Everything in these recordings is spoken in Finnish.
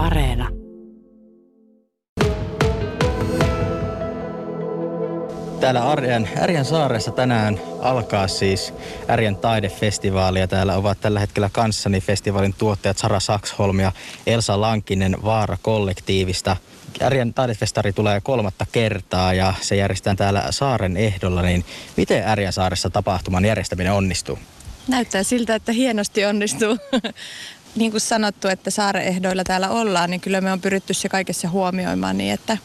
Areena. Täällä Arjen, Ärjen saaressa tänään alkaa siis Ärjen taidefestivaali ja täällä ovat tällä hetkellä kanssani festivaalin tuottajat Sara Saksholm ja Elsa Lankinen Vaara kollektiivista. Ärjen taidefestari tulee kolmatta kertaa ja se järjestetään täällä saaren ehdolla, niin miten Ärjen saaressa tapahtuman järjestäminen onnistuu? Näyttää siltä, että hienosti onnistuu. niin kuin sanottu, että saaren ehdoilla täällä ollaan, niin kyllä me on pyritty se kaikessa huomioimaan niin, että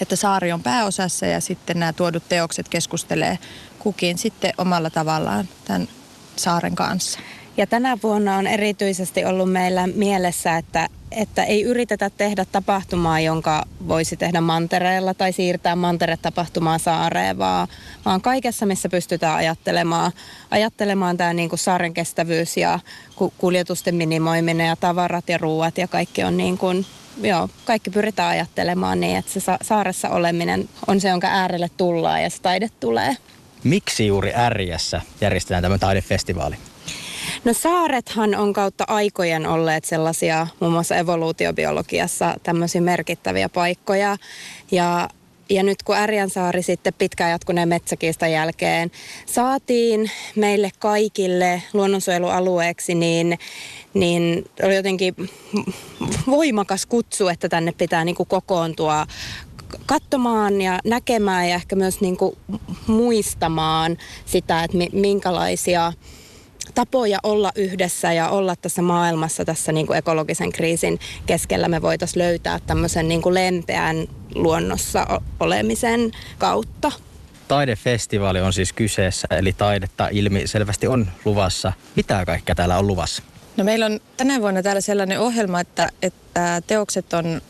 että saari on pääosassa ja sitten nämä tuodut teokset keskustelee kukin sitten omalla tavallaan tämän saaren kanssa. Ja tänä vuonna on erityisesti ollut meillä mielessä, että, että ei yritetä tehdä tapahtumaa, jonka voisi tehdä mantereella tai siirtää mantere-tapahtumaa saareen, vaan, vaan kaikessa, missä pystytään ajattelemaan, ajattelemaan tämä niin kuin saaren kestävyys ja kuljetusten minimoiminen ja tavarat ja ruuat ja kaikki on niin kuin joo, kaikki pyritään ajattelemaan niin, että se saaressa oleminen on se, jonka äärelle tullaan ja se taide tulee. Miksi juuri Ärjässä järjestetään tämä taidefestivaali? No saarethan on kautta aikojen olleet sellaisia, muun muassa evoluutiobiologiassa tämmöisiä merkittäviä paikkoja. Ja ja nyt kun Ärjänsaari sitten pitkään jatkuneen metsäkiistan jälkeen saatiin meille kaikille luonnonsuojelualueeksi, niin, niin oli jotenkin voimakas kutsu, että tänne pitää niin kuin kokoontua katsomaan ja näkemään ja ehkä myös niin kuin muistamaan sitä, että minkälaisia tapoja olla yhdessä ja olla tässä maailmassa tässä niin kuin ekologisen kriisin keskellä me voitaisiin löytää tämmöisen niin kuin lempeän luonnossa olemisen kautta. Taidefestivaali on siis kyseessä, eli taidetta ilmi selvästi on luvassa. Mitä kaikkea täällä on luvassa? No meillä on tänä vuonna täällä sellainen ohjelma, että, että teokset on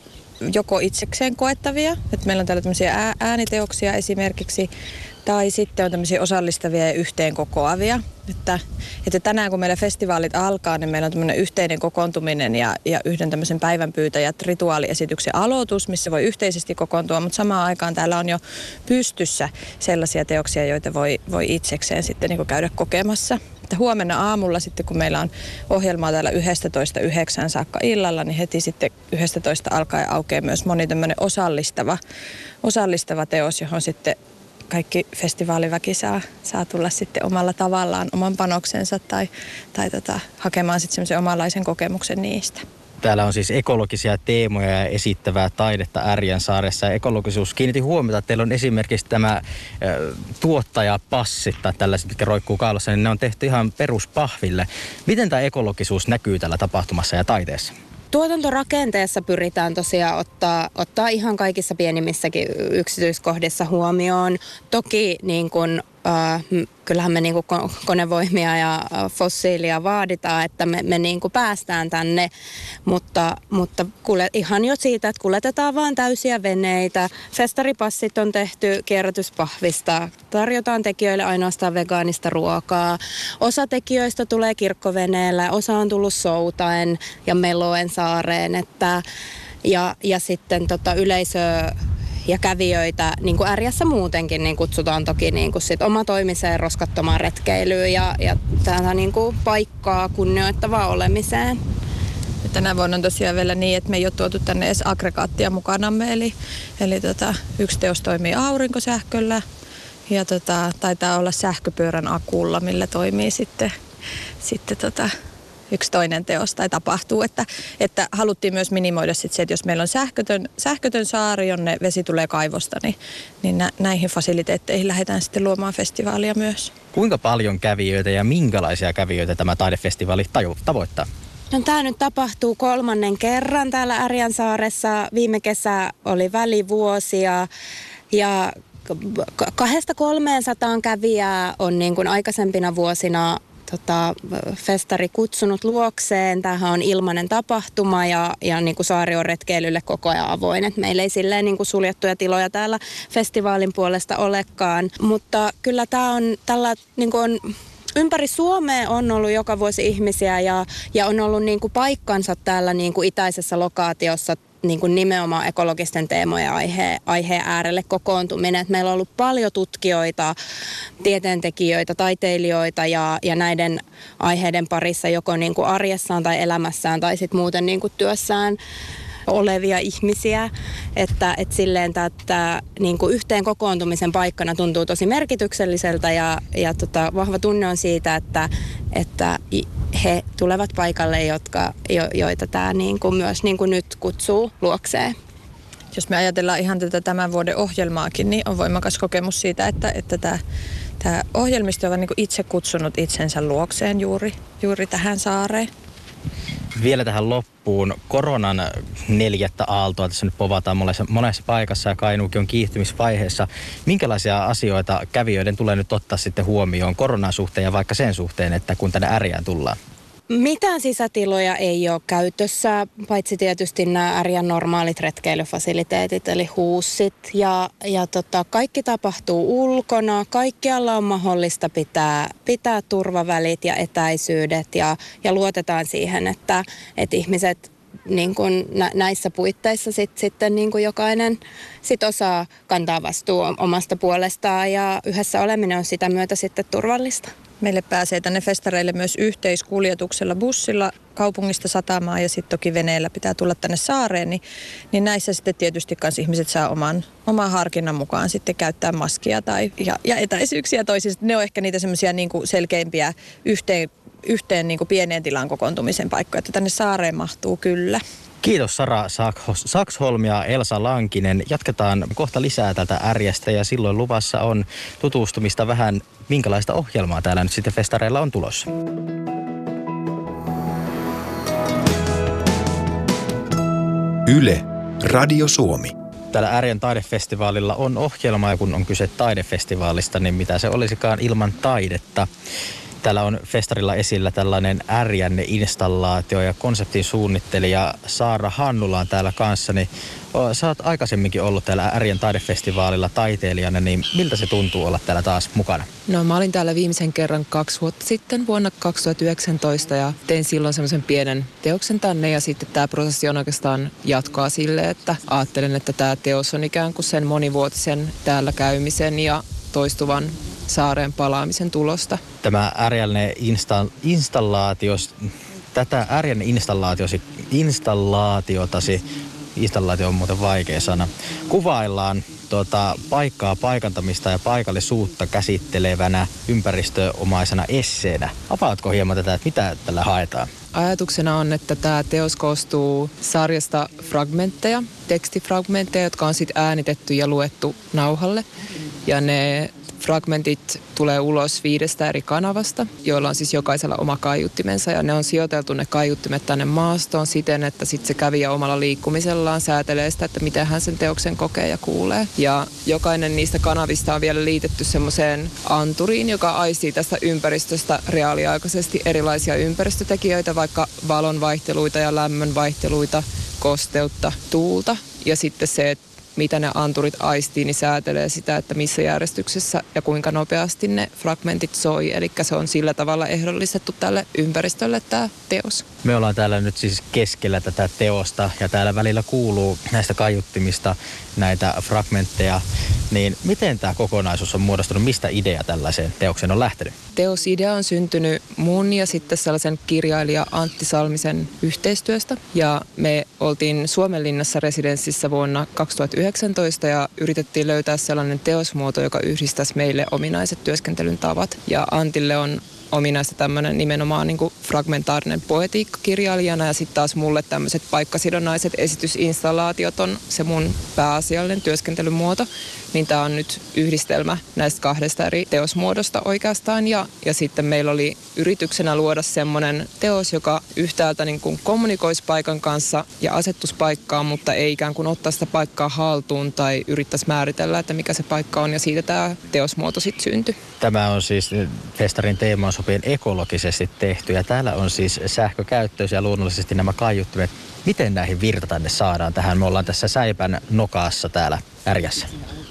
joko itsekseen koettavia, että meillä on täällä tämmöisiä ääniteoksia esimerkiksi, tai sitten on tämmöisiä osallistavia ja yhteen kokoavia. Että, että tänään kun meillä festivaalit alkaa, niin meillä on tämmöinen yhteinen kokoontuminen ja, ja yhden tämmöisen päivän pyytäjät rituaaliesityksen aloitus, missä voi yhteisesti kokoontua, mutta samaan aikaan täällä on jo pystyssä sellaisia teoksia, joita voi, voi itsekseen sitten niin käydä kokemassa. Että huomenna aamulla sitten, kun meillä on ohjelmaa täällä 11.9 saakka illalla, niin heti sitten 11 alkaa aukeaa myös moni tämmöinen osallistava, osallistava teos, johon sitten kaikki festivaaliväki saa, saa tulla sitten omalla tavallaan oman panoksensa tai, tai tota, hakemaan sitten semmoisen omanlaisen kokemuksen niistä. Täällä on siis ekologisia teemoja ja esittävää taidetta Ärjän saaressa. Ekologisuus kiinnitti huomiota, että teillä on esimerkiksi tämä ä, tuottajapassit tai tällaiset, mitkä roikkuu kaalossa, niin ne on tehty ihan peruspahville. Miten tämä ekologisuus näkyy tällä tapahtumassa ja taiteessa? Tuotantorakenteessa pyritään tosiaan ottaa, ottaa ihan kaikissa pienimmissäkin yksityiskohdissa huomioon. Toki niin kun, kyllähän me niin kuin konevoimia ja fossiilia vaaditaan, että me, me niin kuin päästään tänne, mutta, mutta kuule, ihan jo siitä, että kuljetetaan vaan täysiä veneitä. Festaripassit on tehty kierrätyspahvista, tarjotaan tekijöille ainoastaan vegaanista ruokaa. Osa tekijöistä tulee kirkkoveneellä, osa on tullut soutaen ja meloen saareen, että ja, ja sitten tota yleisö ja kävijöitä niin kuin ärjässä muutenkin niin kutsutaan toki niin kuin sit omatoimiseen roskattomaan retkeilyyn ja, ja tähän niin kuin paikkaa kunnioittavaan olemiseen. Tänä vuonna on tosiaan vielä niin, että me ei ole tuotu tänne edes aggregaattia mukanamme, eli, eli tota, yksi teos toimii aurinkosähköllä ja tota, taitaa olla sähköpyörän akulla, millä toimii sitten, sitten tota, yksi toinen teos tai tapahtuu. Että, että haluttiin myös minimoida sit se, että jos meillä on sähkötön, sähkötön saari, jonne vesi tulee kaivosta, niin, niin nä, näihin fasiliteetteihin lähdetään sitten luomaan festivaalia myös. Kuinka paljon kävijöitä ja minkälaisia kävijöitä tämä taidefestivaali tavoittaa? No, tämä nyt tapahtuu kolmannen kerran täällä Ärjänsaaressa. Viime kesä oli välivuosia ja kahdesta kolmeen sataan kävijää on niin kuin aikaisempina vuosina tota, festari kutsunut luokseen. Tämähän on ilmainen tapahtuma ja, ja niin kuin saari on retkeilylle koko ajan avoin. Et meillä ei silleen niin kuin suljettuja tiloja täällä festivaalin puolesta olekaan. Mutta kyllä tämä on tällä niin kuin on ympäri Suomea on ollut joka vuosi ihmisiä ja, ja on ollut niin kuin paikkansa täällä niin kuin itäisessä lokaatiossa niin kuin nimenomaan ekologisten teemojen aihe, äärelle kokoontuminen. Et meillä on ollut paljon tutkijoita, tieteentekijöitä, taiteilijoita ja, ja näiden aiheiden parissa joko niin kuin arjessaan tai elämässään tai sitten muuten niin kuin työssään olevia ihmisiä, että, että silleen tämä niin kuin yhteen kokoontumisen paikkana tuntuu tosi merkitykselliseltä ja, ja tota, vahva tunne on siitä, että, että he tulevat paikalle, jotka, jo, joita tämä niin kuin myös niin kuin nyt kutsuu luokseen. Jos me ajatellaan ihan tätä tämän vuoden ohjelmaakin, niin on voimakas kokemus siitä, että, että tämä, tämä ohjelmisto on niin itse kutsunut itsensä luokseen juuri, juuri tähän saareen. Vielä tähän loppuun. Koronan neljättä aaltoa tässä nyt povataan monessa, monessa paikassa ja Kainuukin on kiihtymisvaiheessa. Minkälaisia asioita kävijöiden tulee nyt ottaa sitten huomioon koronan suhteen ja vaikka sen suhteen, että kun tänne äriään tullaan? Mitään sisätiloja ei ole käytössä, paitsi tietysti nämä ärjän normaalit retkeilyfasiliteetit, eli huussit. Ja, ja tota, kaikki tapahtuu ulkona, kaikkialla on mahdollista pitää, pitää turvavälit ja etäisyydet ja, ja luotetaan siihen, että, että ihmiset niin kuin nä, näissä puitteissa sit, sitten niin kuin jokainen sit osaa kantaa vastuu omasta puolestaan ja yhdessä oleminen on sitä myötä sitten turvallista. Meille pääsee tänne festareille myös yhteiskuljetuksella bussilla kaupungista satamaan ja sitten toki veneellä pitää tulla tänne saareen, niin, niin näissä sitten tietysti myös ihmiset saa oman, oman harkinnan mukaan sitten käyttää maskia tai, ja, ja etäisyyksiä toisista. Ne on ehkä niitä semmoisia niin selkeimpiä yhteen, yhteen niin pieneen tilaan kokoontumisen paikkoja, että tänne saareen mahtuu kyllä. Kiitos Sara Saksholm ja Elsa Lankinen. Jatketaan kohta lisää tätä ärjestä ja silloin luvassa on tutustumista vähän, minkälaista ohjelmaa täällä nyt sitten festareilla on tulossa. Yle, Radio Suomi. Täällä Ärjen taidefestivaalilla on ohjelma ja kun on kyse taidefestivaalista, niin mitä se olisikaan ilman taidetta. Täällä on festarilla esillä tällainen ärjänne installaatio ja konseptin suunnittelija Saara Hannula on täällä kanssani. Sä oot aikaisemminkin ollut täällä Ärjen taidefestivaalilla taiteilijana, niin miltä se tuntuu olla täällä taas mukana? No mä olin täällä viimeisen kerran kaksi vuotta sitten vuonna 2019 ja tein silloin semmoisen pienen teoksen tänne ja sitten tämä prosessi on oikeastaan jatkoa sille, että ajattelen, että tämä teos on ikään kuin sen monivuotisen täällä käymisen ja toistuvan saareen palaamisen tulosta. Tämä ärjällinen insta- installaatio, tätä ärjällinen installaatiosi, installaatiotasi, installaatio on muuten vaikea sana, kuvaillaan tuota, paikkaa, paikantamista ja paikallisuutta käsittelevänä ympäristöomaisena esseenä. Avaatko hieman tätä, että mitä tällä haetaan? Ajatuksena on, että tämä teos koostuu sarjasta fragmentteja, tekstifragmentteja, jotka on sitten äänitetty ja luettu nauhalle. Ja ne fragmentit tulee ulos viidestä eri kanavasta, joilla on siis jokaisella oma kaiuttimensa ja ne on sijoiteltu ne kaiuttimet tänne maastoon siten, että sitten se kävijä omalla liikkumisellaan säätelee sitä, että miten hän sen teoksen kokee ja kuulee. Ja jokainen niistä kanavista on vielä liitetty semmoiseen anturiin, joka aistii tästä ympäristöstä reaaliaikaisesti erilaisia ympäristötekijöitä, vaikka valonvaihteluita ja lämmönvaihteluita, kosteutta, tuulta. Ja sitten se, että mitä ne anturit aistii, niin säätelee sitä, että missä järjestyksessä ja kuinka nopeasti ne fragmentit soi. Eli se on sillä tavalla ehdollistettu tälle ympäristölle tämä teos. Me ollaan täällä nyt siis keskellä tätä teosta ja täällä välillä kuuluu näistä kaiuttimista näitä fragmentteja. Niin miten tämä kokonaisuus on muodostunut? Mistä idea tällaiseen teokseen on lähtenyt? Teosidea on syntynyt mun ja sitten sellaisen kirjailija Antti Salmisen yhteistyöstä. Ja me oltiin Suomenlinnassa residenssissä vuonna 2019 ja yritettiin löytää sellainen teosmuoto, joka yhdistäisi meille ominaiset työskentelyn tavat. Ja Antille on ominaista tämmöinen nimenomaan niin kuin fragmentaarinen poetiikka kirjailijana ja sitten taas mulle tämmöiset paikkasidonnaiset esitysinstallaatiot on se mun pääasiallinen työskentelymuoto. Niin tämä on nyt yhdistelmä näistä kahdesta eri teosmuodosta oikeastaan ja, ja sitten meillä oli yrityksenä luoda semmoinen teos, joka yhtäältä niin kuin kommunikoisi paikan kanssa ja asettuisi paikkaan, mutta ei ikään kuin ottaa sitä paikkaa haltuun tai yrittäisi määritellä, että mikä se paikka on ja siitä tämä teosmuoto sitten syntyi. Tämä on siis festarin teema on sopien ekologisesti tehty ja täällä on siis sähkökäyttöys ja luonnollisesti nämä kaiuttimet. Miten näihin virta tänne saadaan tähän? Me ollaan tässä Säipän nokaassa täällä Ärjässä.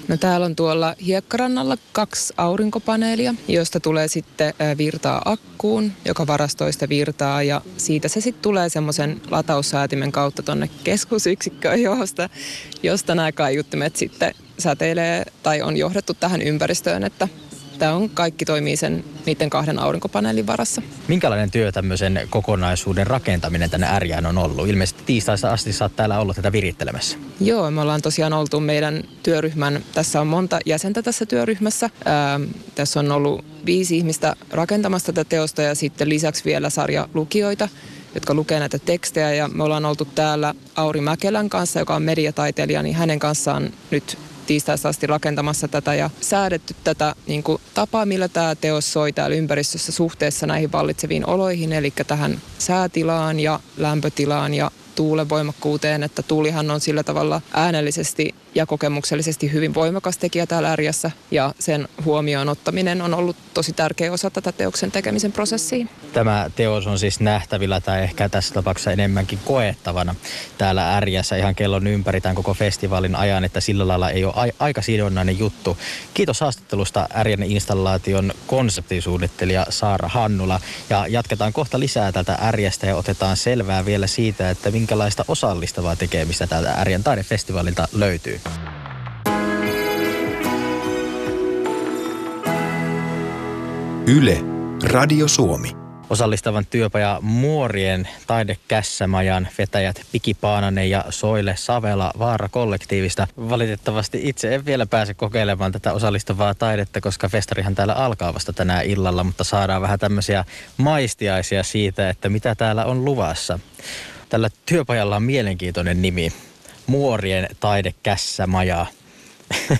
No täällä on tuolla hiekkarannalla kaksi aurinkopaneelia, josta tulee sitten virtaa akkuun, joka varastoi sitä virtaa ja siitä se sitten tulee semmoisen lataussäätimen kautta tonne keskusyksikköön, josta, josta nämä kaiuttimet sitten säteilee tai on johdettu tähän ympäristöön, että tämä on kaikki toimii sen niiden kahden aurinkopaneelin varassa. Minkälainen työ tämmöisen kokonaisuuden rakentaminen tänne Ärjään on ollut? Ilmeisesti tiistaista asti sä oot täällä ollut tätä virittelemässä. Joo, me ollaan tosiaan oltu meidän työryhmän, tässä on monta jäsentä tässä työryhmässä. Ää, tässä on ollut viisi ihmistä rakentamassa tätä teosta ja sitten lisäksi vielä sarja lukijoita jotka lukee näitä tekstejä. Ja me ollaan oltu täällä Auri Mäkelän kanssa, joka on mediataiteilija, niin hänen kanssaan nyt tiistaista asti rakentamassa tätä ja säädetty tätä niin kuin, tapaa, millä tämä teos soi täällä ympäristössä suhteessa näihin vallitseviin oloihin, eli tähän säätilaan ja lämpötilaan ja tuulen voimakkuuteen, että tuulihan on sillä tavalla äänellisesti ja kokemuksellisesti hyvin voimakas tekijä täällä ärjässä ja sen huomioon ottaminen on ollut tosi tärkeä osa tätä teoksen tekemisen prosessia. Tämä teos on siis nähtävillä tai ehkä tässä tapauksessa enemmänkin koettavana täällä ärjässä ihan kellon ympäri tämän koko festivaalin ajan, että sillä lailla ei ole aika sidonnainen juttu. Kiitos haastattelusta Ärjän installaation konseptisuunnittelija Saara Hannula ja jatketaan kohta lisää tätä ärjästä ja otetaan selvää vielä siitä, että minkälaista osallistavaa tekemistä täältä Ärjän taidefestivaalilta löytyy. Yle, Radio Suomi. Osallistavan työpaja Muorien taidekässämajan vetäjät Piki Paananen ja Soile Savela Vaara kollektiivista. Valitettavasti itse en vielä pääse kokeilemaan tätä osallistavaa taidetta, koska festarihan täällä alkaa vasta tänään illalla, mutta saadaan vähän tämmöisiä maistiaisia siitä, että mitä täällä on luvassa. Tällä työpajalla on mielenkiintoinen nimi. Muorien taidekässämaja.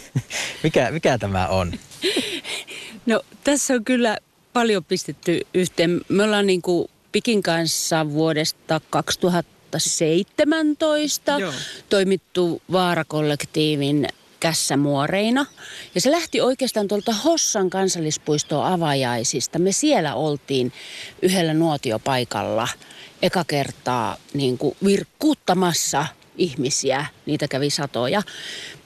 mikä, mikä tämä on? No tässä on kyllä paljon pistetty yhteen. Me ollaan niin kuin Pikin kanssa vuodesta 2017 Joo. toimittu Vaarakollektiivin kässämuoreina. Ja se lähti oikeastaan tuolta Hossan kansallispuistoa avajaisista. Me siellä oltiin yhdellä nuotiopaikalla eka kertaa niin kuin virkkuuttamassa ihmisiä, niitä kävi satoja.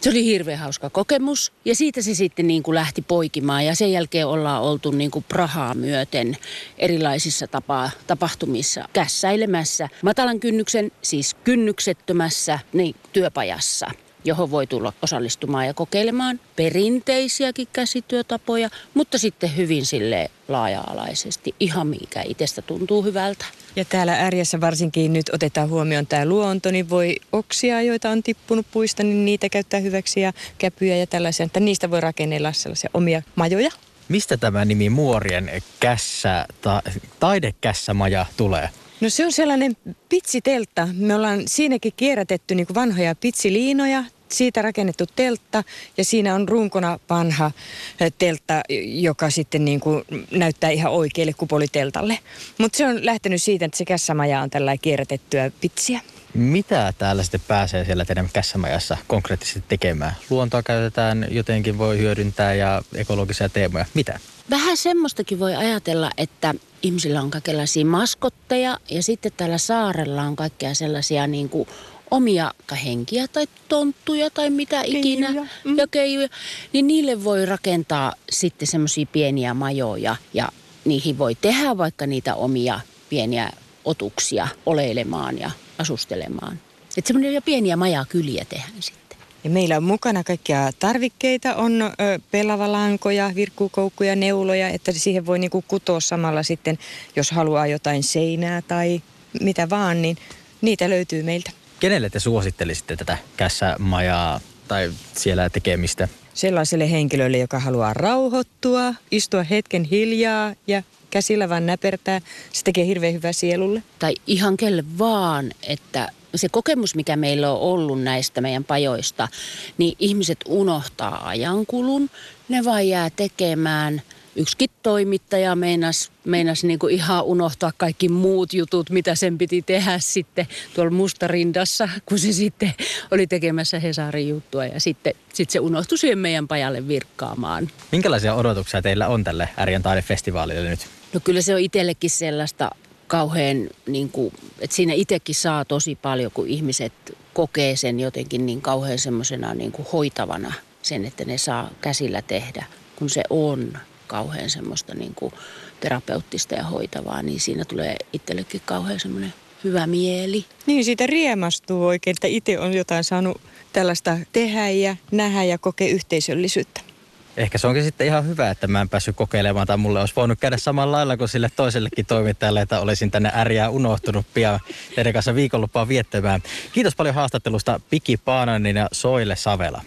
Se oli hirveän hauska kokemus ja siitä se sitten niin kuin lähti poikimaan ja sen jälkeen ollaan oltu niin kuin Prahaa myöten erilaisissa tapa, tapahtumissa kässäilemässä. Matalan kynnyksen, siis kynnyksettömässä niin, työpajassa johon voi tulla osallistumaan ja kokeilemaan perinteisiäkin käsityötapoja, mutta sitten hyvin sille laaja-alaisesti, ihan mikä itsestä tuntuu hyvältä. Ja täällä ärjessä varsinkin nyt otetaan huomioon tämä luonto, niin voi oksia, joita on tippunut puista, niin niitä käyttää hyväksi ja käpyjä ja tällaisia, että niistä voi rakennella sellaisia omia majoja. Mistä tämä nimi Muorien kässä, ta, taidekässämaja tulee? No se on sellainen pitsiteltta. Me ollaan siinäkin kierrätetty niin vanhoja pitsiliinoja, siitä rakennettu teltta ja siinä on runkona vanha teltta, joka sitten niin kuin näyttää ihan oikealle kupoliteltalle. Mutta se on lähtenyt siitä, että se kässämaja on tällä kierrätettyä pitsiä. Mitä täällä sitten pääsee siellä teidän kässämajassa konkreettisesti tekemään? Luontoa käytetään, jotenkin voi hyödyntää ja ekologisia teemoja. Mitä? Vähän semmoistakin voi ajatella, että ihmisillä on kaikenlaisia maskotteja ja sitten täällä saarella on kaikkea sellaisia niin kuin omia henkiä tai tonttuja tai mitä ikinä keijuja. Mm. ja keijuja, niin niille voi rakentaa sitten semmoisia pieniä majoja ja niihin voi tehdä vaikka niitä omia pieniä otuksia oleilemaan ja asustelemaan. Että semmoisia pieniä majakyliä tehdään sitten. Ja meillä on mukana kaikkia tarvikkeita, on ö, pelavalankoja, virkkuukoukkuja, neuloja, että siihen voi niinku kutoa samalla sitten, jos haluaa jotain seinää tai mitä vaan, niin niitä löytyy meiltä. Kenelle te suosittelisitte tätä kässämajaa tai siellä tekemistä? Sellaiselle henkilölle, joka haluaa rauhoittua, istua hetken hiljaa ja käsillä vaan näpertää. Se tekee hirveän hyvää sielulle. Tai ihan kelle vaan, että se kokemus, mikä meillä on ollut näistä meidän pajoista, niin ihmiset unohtaa ajankulun. Ne vaan jää tekemään – yksikin toimittaja meinas, meinas niin kuin ihan unohtaa kaikki muut jutut, mitä sen piti tehdä sitten tuolla mustarindassa, kun se sitten oli tekemässä Hesarin juttua ja sitten sit se unohtui siihen meidän pajalle virkkaamaan. Minkälaisia odotuksia teillä on tälle Ärjän taidefestivaalille nyt? No kyllä se on itsellekin sellaista kauhean, niin kuin, että siinä itsekin saa tosi paljon, kun ihmiset kokee sen jotenkin niin kauhean semmoisena niin kuin hoitavana sen, että ne saa käsillä tehdä, kun se on kauhean semmoista niin kuin terapeuttista ja hoitavaa, niin siinä tulee itsellekin kauhean semmoinen hyvä mieli. Niin, siitä riemastuu oikein, että itse on jotain saanut tällaista tehdä ja nähdä ja kokea yhteisöllisyyttä. ehkä se onkin sitten ihan hyvä, että mä en päässyt kokeilemaan, tai mulle olisi voinut käydä samalla lailla kuin sille toisellekin toimittajalle, että olisin tänne äriä unohtunut pian teidän kanssa viikonloppua viettämään. Kiitos paljon haastattelusta Piki Paananen ja Soile Savela.